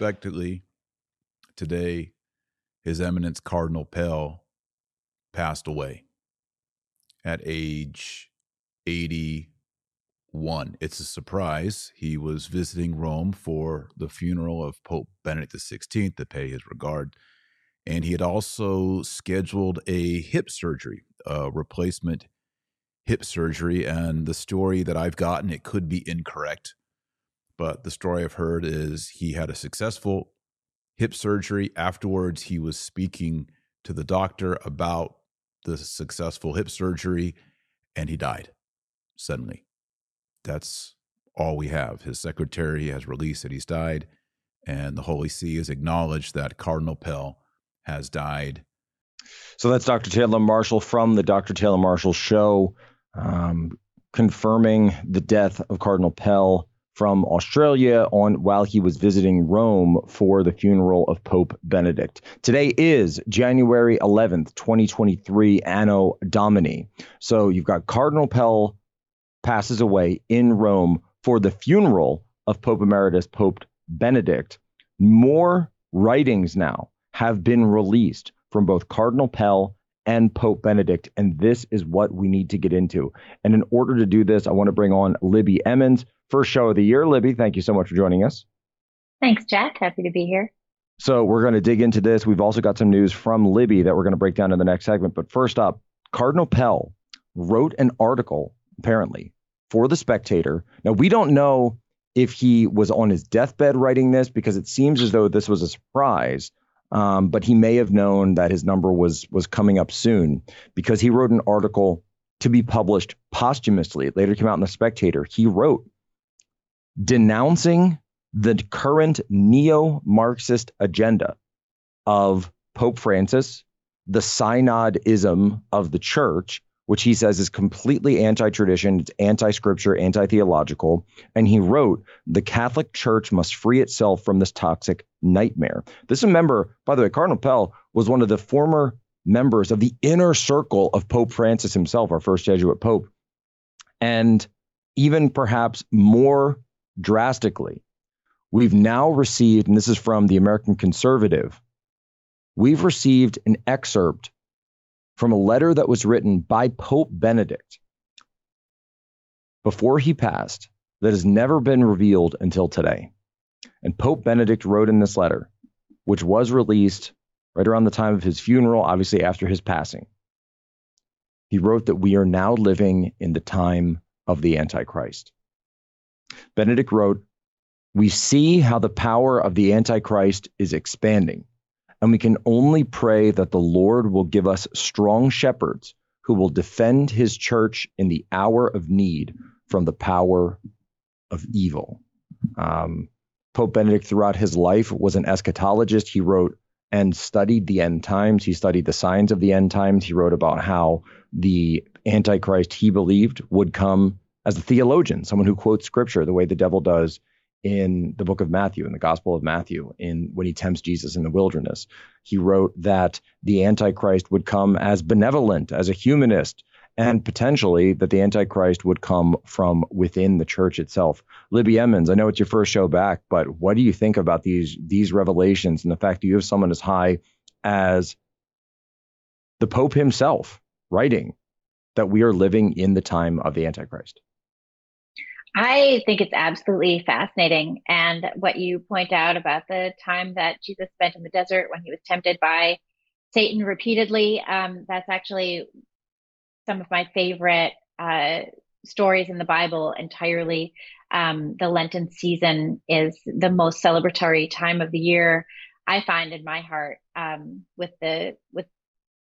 unexpectedly, today, His Eminence Cardinal Pell passed away at age 81. It's a surprise. He was visiting Rome for the funeral of Pope Benedict XVI to pay his regard. And he had also scheduled a hip surgery, a replacement hip surgery. And the story that I've gotten, it could be incorrect, but the story I've heard is he had a successful hip surgery. Afterwards, he was speaking to the doctor about the successful hip surgery and he died suddenly. That's all we have. His secretary has released that he's died, and the Holy See has acknowledged that Cardinal Pell has died. So that's Dr. Taylor Marshall from the Dr. Taylor Marshall Show, um, confirming the death of Cardinal Pell from Australia on while he was visiting Rome for the funeral of Pope Benedict. Today is January 11th, 2023, Anno Domini. So you've got Cardinal Pell passes away in Rome for the funeral of Pope Emeritus Pope Benedict. More writings now have been released from both Cardinal Pell and Pope Benedict, and this is what we need to get into. And in order to do this, I want to bring on Libby Emmons first show of the year. Libby, thank you so much for joining us. Thanks, Jack. Happy to be here. So, we're going to dig into this. We've also got some news from Libby that we're going to break down in the next segment. But first up, Cardinal Pell wrote an article, apparently, for The Spectator. Now, we don't know if he was on his deathbed writing this because it seems as though this was a surprise. Um, but he may have known that his number was was coming up soon because he wrote an article to be published posthumously. It later came out in The Spectator. He wrote denouncing the current neo Marxist agenda of Pope Francis, the synodism of the church, which he says is completely anti tradition, it's anti scripture, anti theological. And he wrote, The Catholic Church must free itself from this toxic nightmare. This is a member, by the way, Cardinal Pell was one of the former members of the inner circle of Pope Francis himself, our first Jesuit Pope. And even perhaps more drastically. We've now received, and this is from the American Conservative, we've received an excerpt from a letter that was written by Pope Benedict before he passed that has never been revealed until today. And Pope Benedict wrote in this letter, which was released right around the time of his funeral, obviously after his passing. He wrote that we are now living in the time of the Antichrist. Benedict wrote, We see how the power of the Antichrist is expanding, and we can only pray that the Lord will give us strong shepherds who will defend his church in the hour of need from the power of evil. Um, Pope Benedict, throughout his life, was an eschatologist. He wrote and studied the end times. He studied the signs of the end times. He wrote about how the Antichrist he believed would come as a theologian, someone who quotes scripture the way the devil does in the book of Matthew, in the Gospel of Matthew, in when he tempts Jesus in the wilderness. He wrote that the Antichrist would come as benevolent, as a humanist, and potentially that the Antichrist would come from within the church itself. Libby Emmons, I know it's your first show back, but what do you think about these these revelations and the fact that you have someone as high as the Pope himself writing that we are living in the time of the Antichrist? I think it's absolutely fascinating. And what you point out about the time that Jesus spent in the desert when he was tempted by Satan repeatedly, um, that's actually some of my favorite uh, stories in the Bible entirely. Um, the Lenten season is the most celebratory time of the year. I find in my heart um, with the with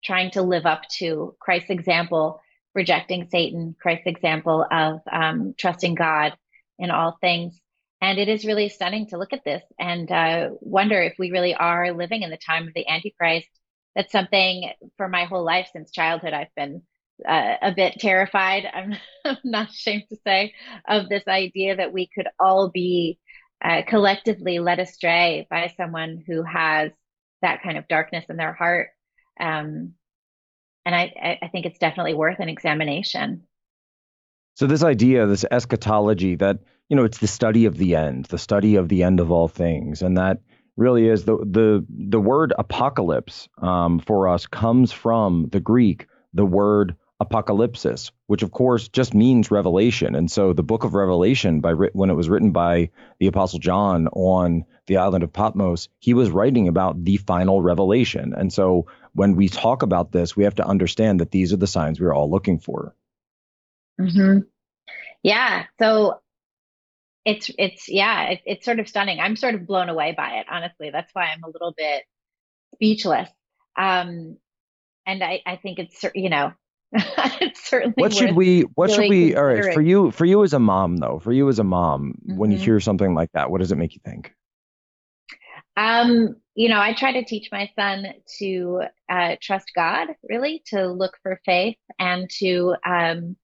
trying to live up to Christ's example rejecting Satan, Christ's example of um, trusting God in all things. And it is really stunning to look at this and uh, wonder if we really are living in the time of the Antichrist. That's something for my whole life since childhood I've been uh, a bit terrified. I'm, I'm, not ashamed to say of this idea that we could all be uh, collectively led astray by someone who has that kind of darkness in their heart. Um, and I, I think it's definitely worth an examination. So this idea, this eschatology, that you know, it's the study of the end, the study of the end of all things, and that really is the the the word apocalypse um, for us comes from the Greek, the word apocalypsis, which of course just means revelation. And so the book of Revelation, by when it was written by the Apostle John on the island of Patmos, he was writing about the final revelation. And so when we talk about this, we have to understand that these are the signs we're all looking for. Mm-hmm. Yeah. So it's it's yeah, it, it's sort of stunning. I'm sort of blown away by it, honestly. That's why I'm a little bit speechless. Um, and I, I think it's you know it's certainly what should we what should we all right for you for you as a mom though for you as a mom mm-hmm. when you mm-hmm. hear something like that what does it make you think um you know i try to teach my son to uh, trust god really to look for faith and to um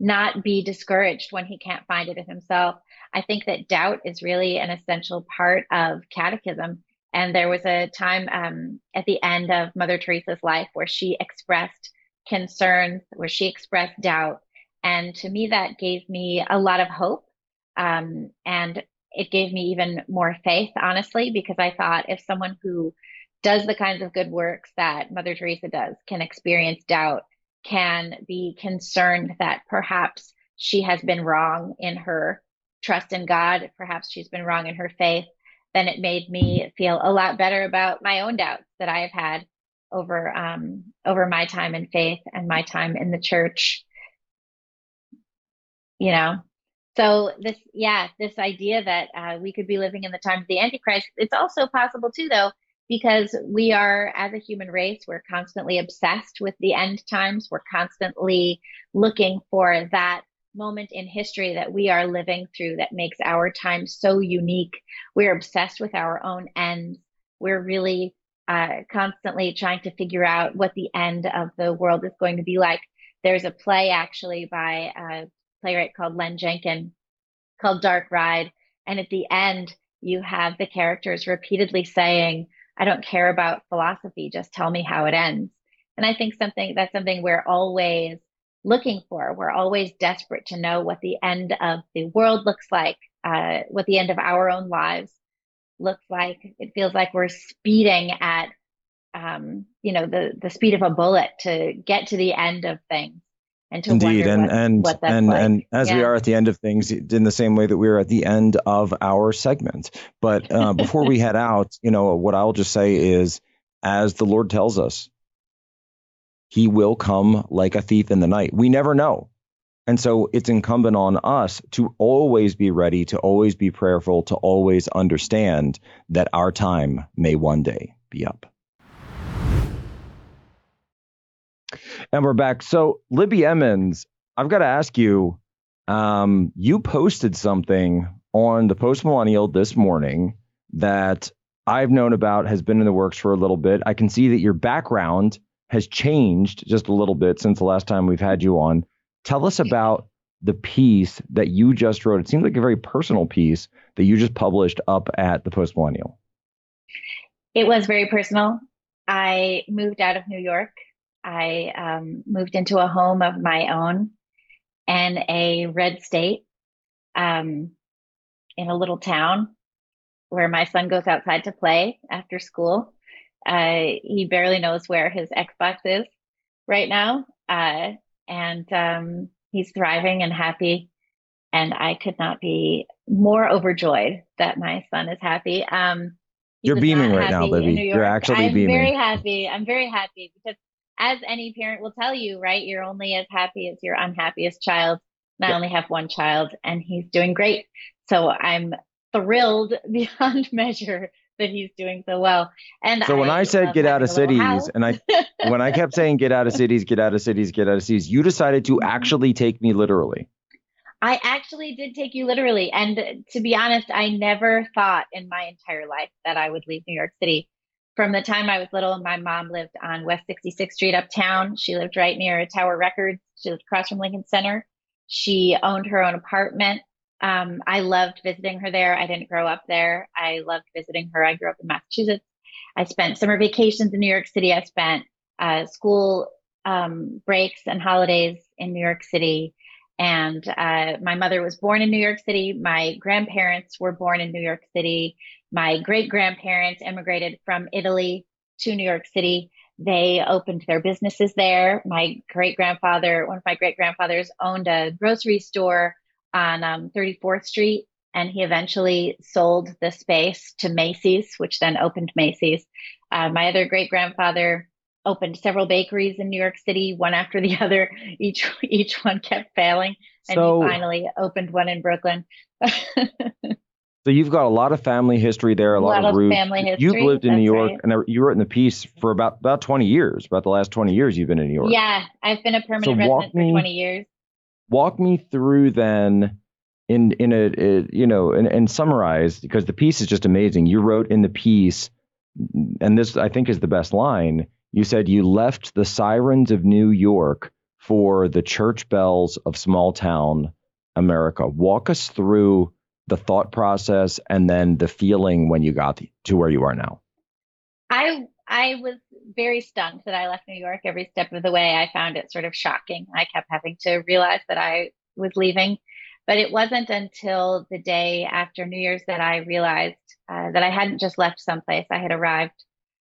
not be discouraged when he can't find it in himself i think that doubt is really an essential part of catechism and there was a time um, at the end of mother teresa's life where she expressed concerns, where she expressed doubt. And to me, that gave me a lot of hope. Um, and it gave me even more faith, honestly, because I thought if someone who does the kinds of good works that Mother Teresa does can experience doubt, can be concerned that perhaps she has been wrong in her trust in God, perhaps she's been wrong in her faith, then it made me feel a lot better about my own doubts that I have had over um, over my time in faith and my time in the church. You know, so this yeah, this idea that uh, we could be living in the time of the Antichrist. It's also possible too, though, because we are as a human race, we're constantly obsessed with the end times. We're constantly looking for that moment in history that we are living through that makes our time so unique. We're obsessed with our own ends. We're really uh, constantly trying to figure out what the end of the world is going to be like. There's a play actually by a playwright called Len Jenkin called Dark Ride. And at the end, you have the characters repeatedly saying, I don't care about philosophy, just tell me how it ends. And I think something that's something we're always looking for. We're always desperate to know what the end of the world looks like, uh, what the end of our own lives looks like. It feels like we're speeding at, um, you know, the the speed of a bullet to get to the end of things. And to Indeed, and what, and what and like. and as yeah. we are at the end of things, in the same way that we are at the end of our segment. But uh, before we head out, you know, what I'll just say is, as the Lord tells us, He will come like a thief in the night. We never know. And so it's incumbent on us to always be ready, to always be prayerful, to always understand that our time may one day be up. And we're back. So, Libby Emmons, I've got to ask you um, you posted something on the Post Millennial this morning that I've known about, has been in the works for a little bit. I can see that your background has changed just a little bit since the last time we've had you on. Tell us about the piece that you just wrote. It seems like a very personal piece that you just published up at the Post Millennial. It was very personal. I moved out of New York. I um, moved into a home of my own in a red state um, in a little town where my son goes outside to play after school. Uh, he barely knows where his Xbox is right now. Uh, and um, he's thriving and happy. And I could not be more overjoyed that my son is happy. Um, You're beaming right now, Libby. You're actually I'm beaming. I'm very happy. I'm very happy because, as any parent will tell you, right, you're only as happy as your unhappiest child. And I only have one child, and he's doing great. So I'm thrilled beyond measure that he's doing so well. And so when I, I said get out of cities, and I when I kept saying get out of cities, get out of cities, get out of cities, you decided to mm-hmm. actually take me literally. I actually did take you literally. And to be honest, I never thought in my entire life that I would leave New York City. From the time I was little, my mom lived on West 66th Street uptown. She lived right near Tower Records. She lived across from Lincoln Center. She owned her own apartment. Um, I loved visiting her there. I didn't grow up there. I loved visiting her. I grew up in Massachusetts. I spent summer vacations in New York City. I spent uh, school um, breaks and holidays in New York City. And uh, my mother was born in New York City. My grandparents were born in New York City. My great grandparents immigrated from Italy to New York City. They opened their businesses there. My great grandfather, one of my great grandfathers, owned a grocery store on um, 34th Street, and he eventually sold the space to Macy's, which then opened Macy's. Uh, my other great grandfather opened several bakeries in New York City, one after the other. Each each one kept failing, and so, he finally opened one in Brooklyn. so you've got a lot of family history there, a, a lot, lot, of roots. Family history. You've lived in New York, right. and you wrote in the piece for about about twenty years. About the last twenty years, you've been in New York. Yeah, I've been a permanent so resident me, for twenty years. Walk me through then. In in a, a you know and, and summarize because the piece is just amazing. You wrote in the piece, and this I think is the best line you said you left the sirens of New York for the church bells of small town America. Walk us through the thought process and then the feeling when you got to where you are now. I I was very stunned that I left New York every step of the way. I found it sort of shocking. I kept having to realize that I was leaving, but it wasn't until the day after New Year's that I realized uh, that I hadn't just left someplace. I had arrived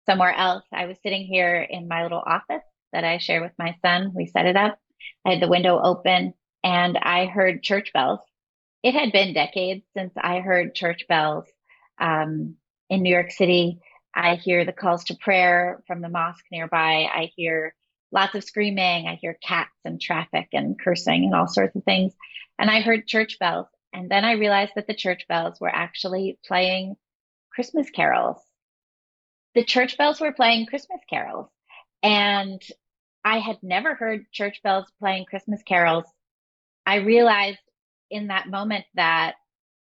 somewhere else. I was sitting here in my little office that I share with my son. We set it up. I had the window open and I heard church bells. It had been decades since I heard church bells um, in New York City. I hear the calls to prayer from the mosque nearby. I hear lots of screaming. I hear cats and traffic and cursing and all sorts of things. And I heard church bells. And then I realized that the church bells were actually playing Christmas carols the church bells were playing Christmas carols. And I had never heard church bells playing Christmas carols. I realized in that moment that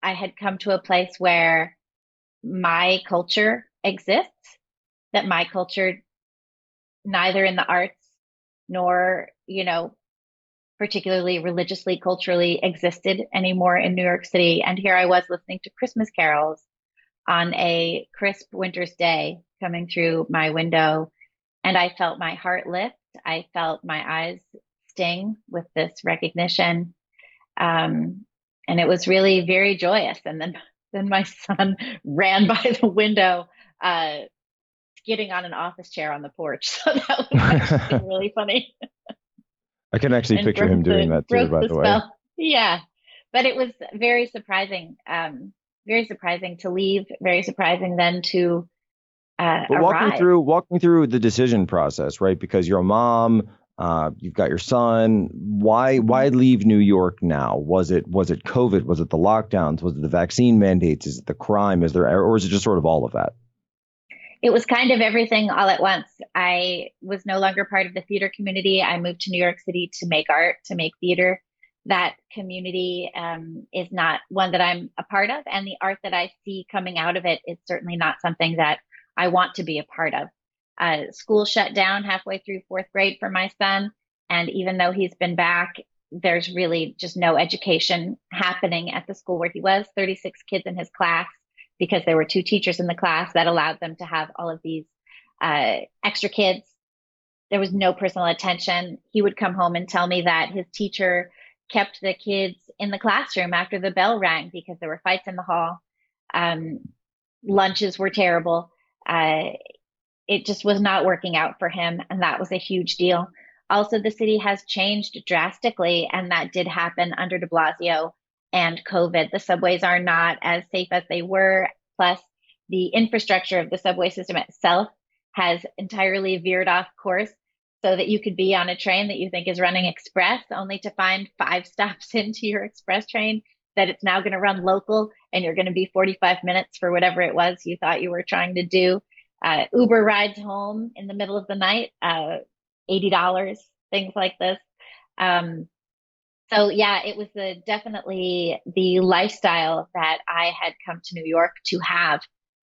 I had come to a place where my culture exists, that my culture, neither in the arts nor, you know, particularly religiously, culturally existed anymore in New York City. And here I was listening to Christmas carols on a crisp winter's day coming through my window and I felt my heart lift. I felt my eyes sting with this recognition. Um, and it was really very joyous. And then, then my son ran by the window, uh, skidding on an office chair on the porch. So that was really funny. I can actually picture him doing the, that too, by the, the way. Yeah. But it was very surprising. Um, very surprising to leave, very surprising then to uh, but walk me through walk me through the decision process, right? Because you're a mom, uh, you've got your son. Why why mm-hmm. leave New York now? Was it was it COVID? Was it the lockdowns? Was it the vaccine mandates? Is it the crime? Is there or is it just sort of all of that? It was kind of everything all at once. I was no longer part of the theater community. I moved to New York City to make art, to make theater. That community um, is not one that I'm a part of, and the art that I see coming out of it is certainly not something that I want to be a part of. Uh, school shut down halfway through fourth grade for my son. And even though he's been back, there's really just no education happening at the school where he was 36 kids in his class because there were two teachers in the class that allowed them to have all of these uh, extra kids. There was no personal attention. He would come home and tell me that his teacher kept the kids in the classroom after the bell rang because there were fights in the hall. Um, lunches were terrible uh, it just was not working out for him. And that was a huge deal. Also, the city has changed drastically, and that did happen under de Blasio and COVID. The subways are not as safe as they were. Plus, the infrastructure of the subway system itself has entirely veered off course so that you could be on a train that you think is running express only to find five stops into your express train that it's now going to run local and you're going to be 45 minutes for whatever it was you thought you were trying to do. Uh, Uber rides home in the middle of the night, uh, $80, things like this. Um, so yeah, it was the, definitely the lifestyle that I had come to New York to have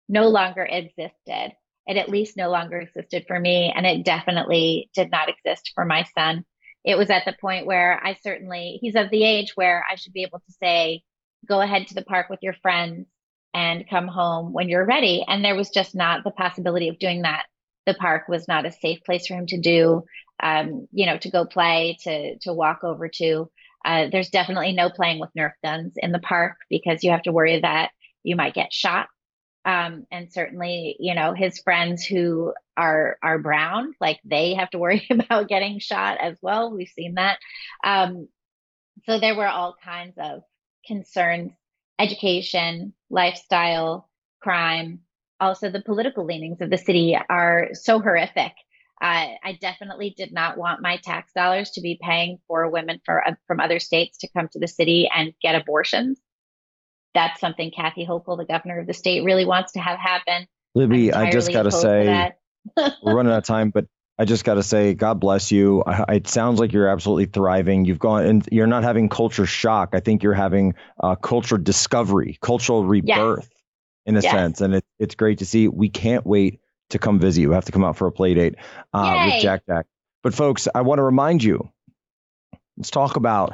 no longer existed. It at least no longer existed for me, and it definitely did not exist for my son it was at the point where I certainly, he's of the age where I should be able to say, go ahead to the park with your friends and come home when you're ready. And there was just not the possibility of doing that. The park was not a safe place for him to do, um, you know, to go play, to, to walk over to. Uh, there's definitely no playing with Nerf guns in the park because you have to worry that you might get shot. Um, and certainly, you know, his friends who are are brown, like they have to worry about getting shot as well. We've seen that. Um, so there were all kinds of concerns: education, lifestyle, crime. Also, the political leanings of the city are so horrific I, I definitely did not want my tax dollars to be paying for women for, uh, from other states to come to the city and get abortions. That's something Kathy Hochul, the governor of the state, really wants to have happen. Libby, I just got to say, we're running out of time, but I just got to say, God bless you. I, it sounds like you're absolutely thriving. You've gone and you're not having culture shock. I think you're having uh, culture discovery, cultural rebirth yes. in a yes. sense. And it, it's great to see. We can't wait to come visit you. have to come out for a play date uh, with Jack Jack. But folks, I want to remind you. Let's talk about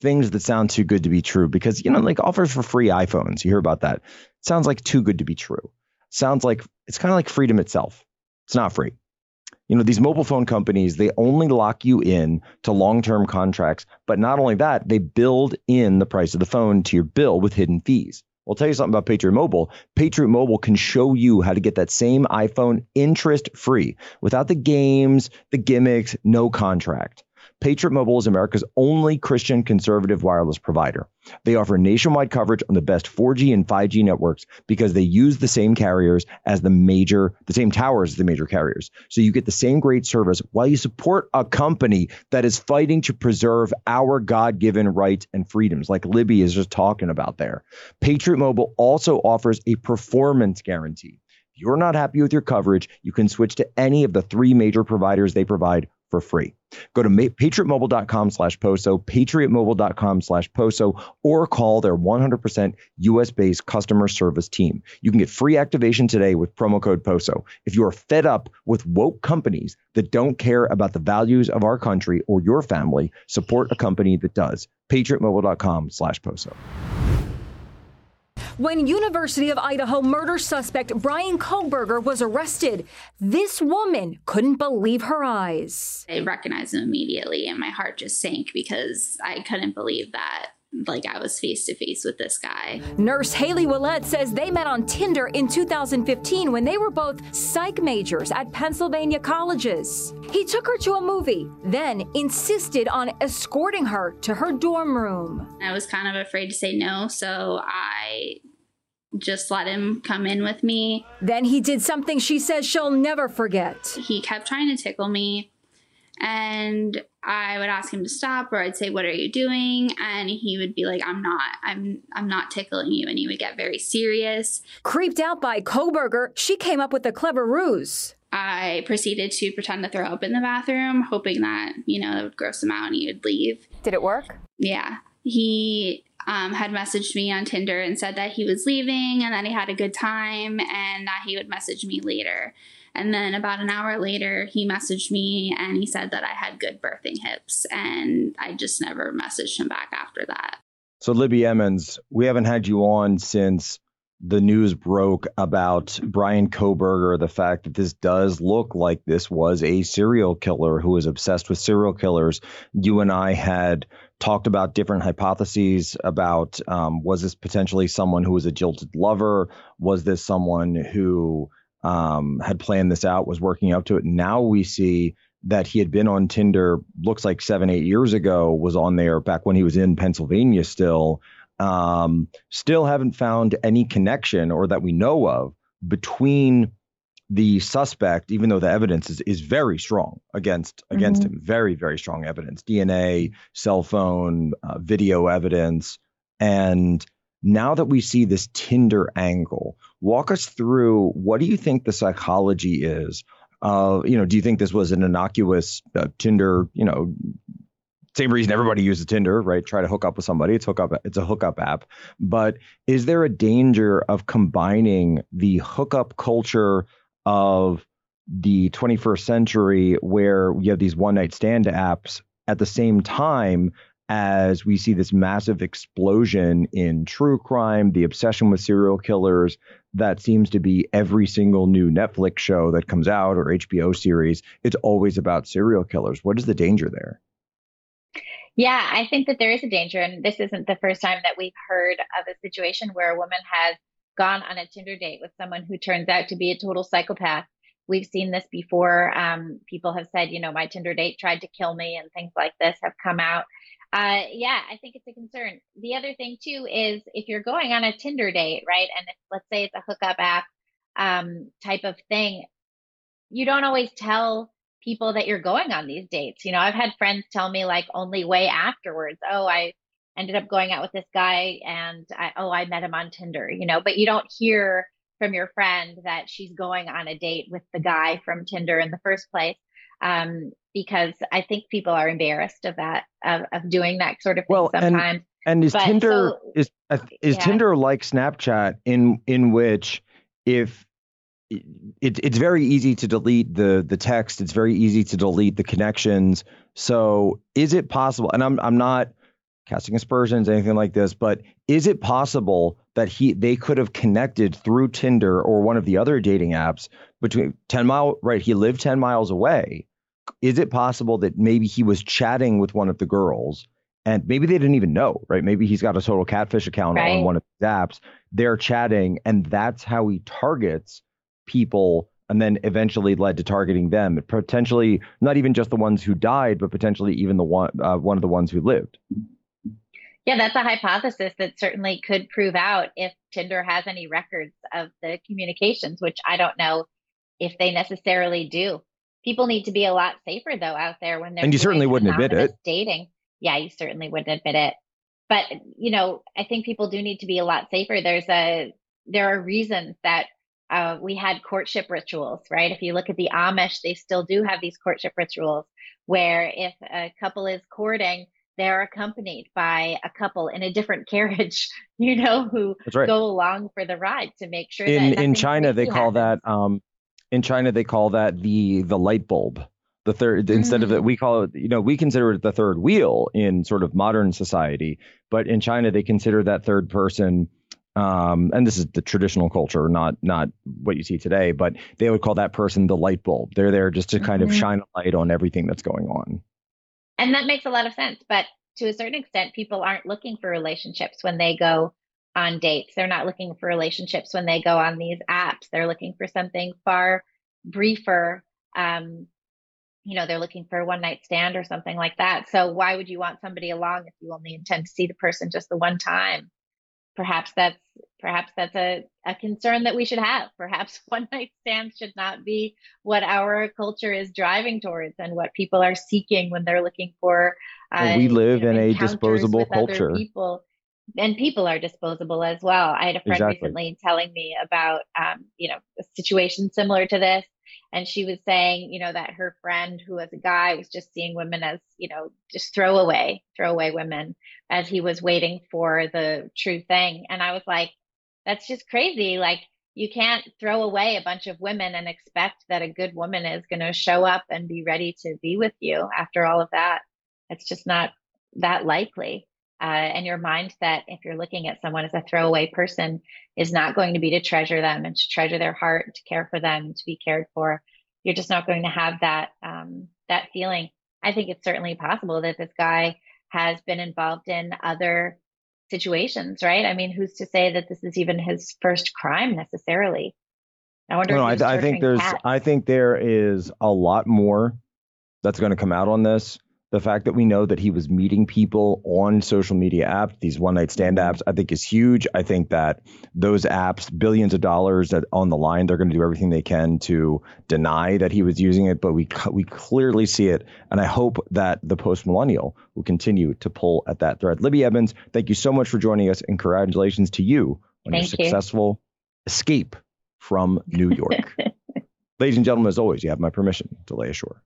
things that sound too good to be true because you know, like offers for free iPhones. You hear about that? It sounds like too good to be true. Sounds like it's kind of like freedom itself. It's not free. You know, these mobile phone companies, they only lock you in to long-term contracts, but not only that, they build in the price of the phone to your bill with hidden fees. I'll tell you something about Patriot Mobile. Patriot Mobile can show you how to get that same iPhone interest free without the games, the gimmicks, no contract. Patriot Mobile is America's only Christian conservative wireless provider. They offer nationwide coverage on the best 4G and 5G networks because they use the same carriers as the major, the same towers as the major carriers. So you get the same great service while you support a company that is fighting to preserve our God given rights and freedoms, like Libby is just talking about there. Patriot Mobile also offers a performance guarantee. If you're not happy with your coverage, you can switch to any of the three major providers they provide for free. Go to patriotmobile.com slash POSO, patriotmobile.com slash POSO, or call their 100% US based customer service team. You can get free activation today with promo code POSO. If you are fed up with woke companies that don't care about the values of our country or your family, support a company that does. patriotmobile.com slash POSO. When University of Idaho murder suspect Brian Kohberger was arrested, this woman couldn't believe her eyes. I recognized him immediately and my heart just sank because I couldn't believe that like I was face to face with this guy. Nurse Haley Willette says they met on Tinder in 2015 when they were both psych majors at Pennsylvania colleges. He took her to a movie, then insisted on escorting her to her dorm room. I was kind of afraid to say no, so I just let him come in with me. Then he did something she says she'll never forget. He kept trying to tickle me, and I would ask him to stop, or I'd say, "What are you doing?" And he would be like, "I'm not. I'm. I'm not tickling you." And he would get very serious. Creeped out by Kohberger, she came up with a clever ruse. I proceeded to pretend to throw up in the bathroom, hoping that you know it would gross him out and he would leave. Did it work? Yeah. He um, had messaged me on Tinder and said that he was leaving and that he had a good time and that he would message me later. And then about an hour later, he messaged me and he said that I had good birthing hips. And I just never messaged him back after that. So, Libby Emmons, we haven't had you on since the news broke about Brian Kohberger, the fact that this does look like this was a serial killer who was obsessed with serial killers. You and I had talked about different hypotheses about um, was this potentially someone who was a jilted lover? Was this someone who um, had planned this out, was working up to it? Now we see that he had been on Tinder, looks like seven, eight years ago, was on there back when he was in Pennsylvania still. Um, still haven't found any connection or that we know of between the suspect, even though the evidence is, is very strong against against mm-hmm. him, very very strong evidence, DNA, cell phone, uh, video evidence, and now that we see this Tinder angle, walk us through what do you think the psychology is? Uh, you know, do you think this was an innocuous uh, Tinder? You know, same reason everybody uses Tinder, right? Try to hook up with somebody. It's hook up. It's a hookup app. But is there a danger of combining the hookup culture of the 21st century where we have these one night stand apps at the same time as we see this massive explosion in true crime, the obsession with serial killers that seems to be every single new Netflix show that comes out or HBO series. It's always about serial killers. What is the danger there? Yeah, I think that there is a danger, and this isn't the first time that we've heard of a situation where a woman has gone on a Tinder date with someone who turns out to be a total psychopath. We've seen this before. Um, people have said, you know, my Tinder date tried to kill me, and things like this have come out. Uh, yeah, I think it's a concern. The other thing too is if you're going on a Tinder date, right, and if, let's say it's a hookup app um, type of thing, you don't always tell people that you're going on these dates. You know, I've had friends tell me like only way afterwards, oh, I ended up going out with this guy and I, oh, I met him on Tinder, you know, but you don't hear from your friend that she's going on a date with the guy from Tinder in the first place. Um, because I think people are embarrassed of that, of, of doing that sort of thing well, sometimes. And, and is but Tinder so, is is yeah. Tinder like Snapchat in in which if it, it's very easy to delete the the text. It's very easy to delete the connections. So is it possible? And I'm I'm not casting aspersions, anything like this, but is it possible that he they could have connected through Tinder or one of the other dating apps between 10 mile right? He lived 10 miles away. Is it possible that maybe he was chatting with one of the girls and maybe they didn't even know, right? Maybe he's got a total catfish account right. on one of the apps. They're chatting, and that's how he targets people and then eventually led to targeting them potentially not even just the ones who died but potentially even the one uh, one of the ones who lived yeah that's a hypothesis that certainly could prove out if tinder has any records of the communications which i don't know if they necessarily do. People need to be a lot safer though out there when they're and you certainly wouldn't admit it. dating. Yeah you certainly wouldn't admit it. But you know i think people do need to be a lot safer. There's a there are reasons that uh, we had courtship rituals, right? If you look at the Amish, they still do have these courtship rituals where if a couple is courting, they're accompanied by a couple in a different carriage, you know, who right. go along for the ride to make sure. In in China, they call happens. that um, in China they call that the the light bulb. The third mm-hmm. instead of that mm. we call it, you know, we consider it the third wheel in sort of modern society, but in China they consider that third person um, and this is the traditional culture, not not what you see today, but they would call that person the light bulb. They're there just to kind mm-hmm. of shine a light on everything that's going on. And that makes a lot of sense. But to a certain extent, people aren't looking for relationships when they go on dates. They're not looking for relationships when they go on these apps. They're looking for something far briefer. Um, you know, they're looking for a one night stand or something like that. So why would you want somebody along if you only intend to see the person just the one time? Perhaps that's perhaps that's a, a concern that we should have. Perhaps one night stands should not be what our culture is driving towards and what people are seeking when they're looking for. Uh, we live you know, in a disposable culture. People and people are disposable as well. I had a friend exactly. recently telling me about, um, you know, a situation similar to this. And she was saying, you know, that her friend who was a guy was just seeing women as, you know, just throwaway, throwaway women as he was waiting for the true thing. And I was like, that's just crazy. Like, you can't throw away a bunch of women and expect that a good woman is going to show up and be ready to be with you after all of that. It's just not that likely uh, and your mindset, if you're looking at someone as a throwaway person, is not going to be to treasure them and to treasure their heart, to care for them, to be cared for. You're just not going to have that um, that feeling. I think it's certainly possible that this guy has been involved in other situations, right? I mean, who's to say that this is even his first crime necessarily? I wonder. No, I, I think there's. Cats. I think there is a lot more that's going to come out on this the fact that we know that he was meeting people on social media apps, these one night stand apps, I think is huge. I think that those apps, billions of dollars that on the line, they're going to do everything they can to deny that he was using it, but we we clearly see it, and I hope that the post millennial will continue to pull at that thread. Libby Emmons, thank you so much for joining us, and congratulations to you on thank your successful you. escape from New York. Ladies and gentlemen, as always, you have my permission to lay ashore.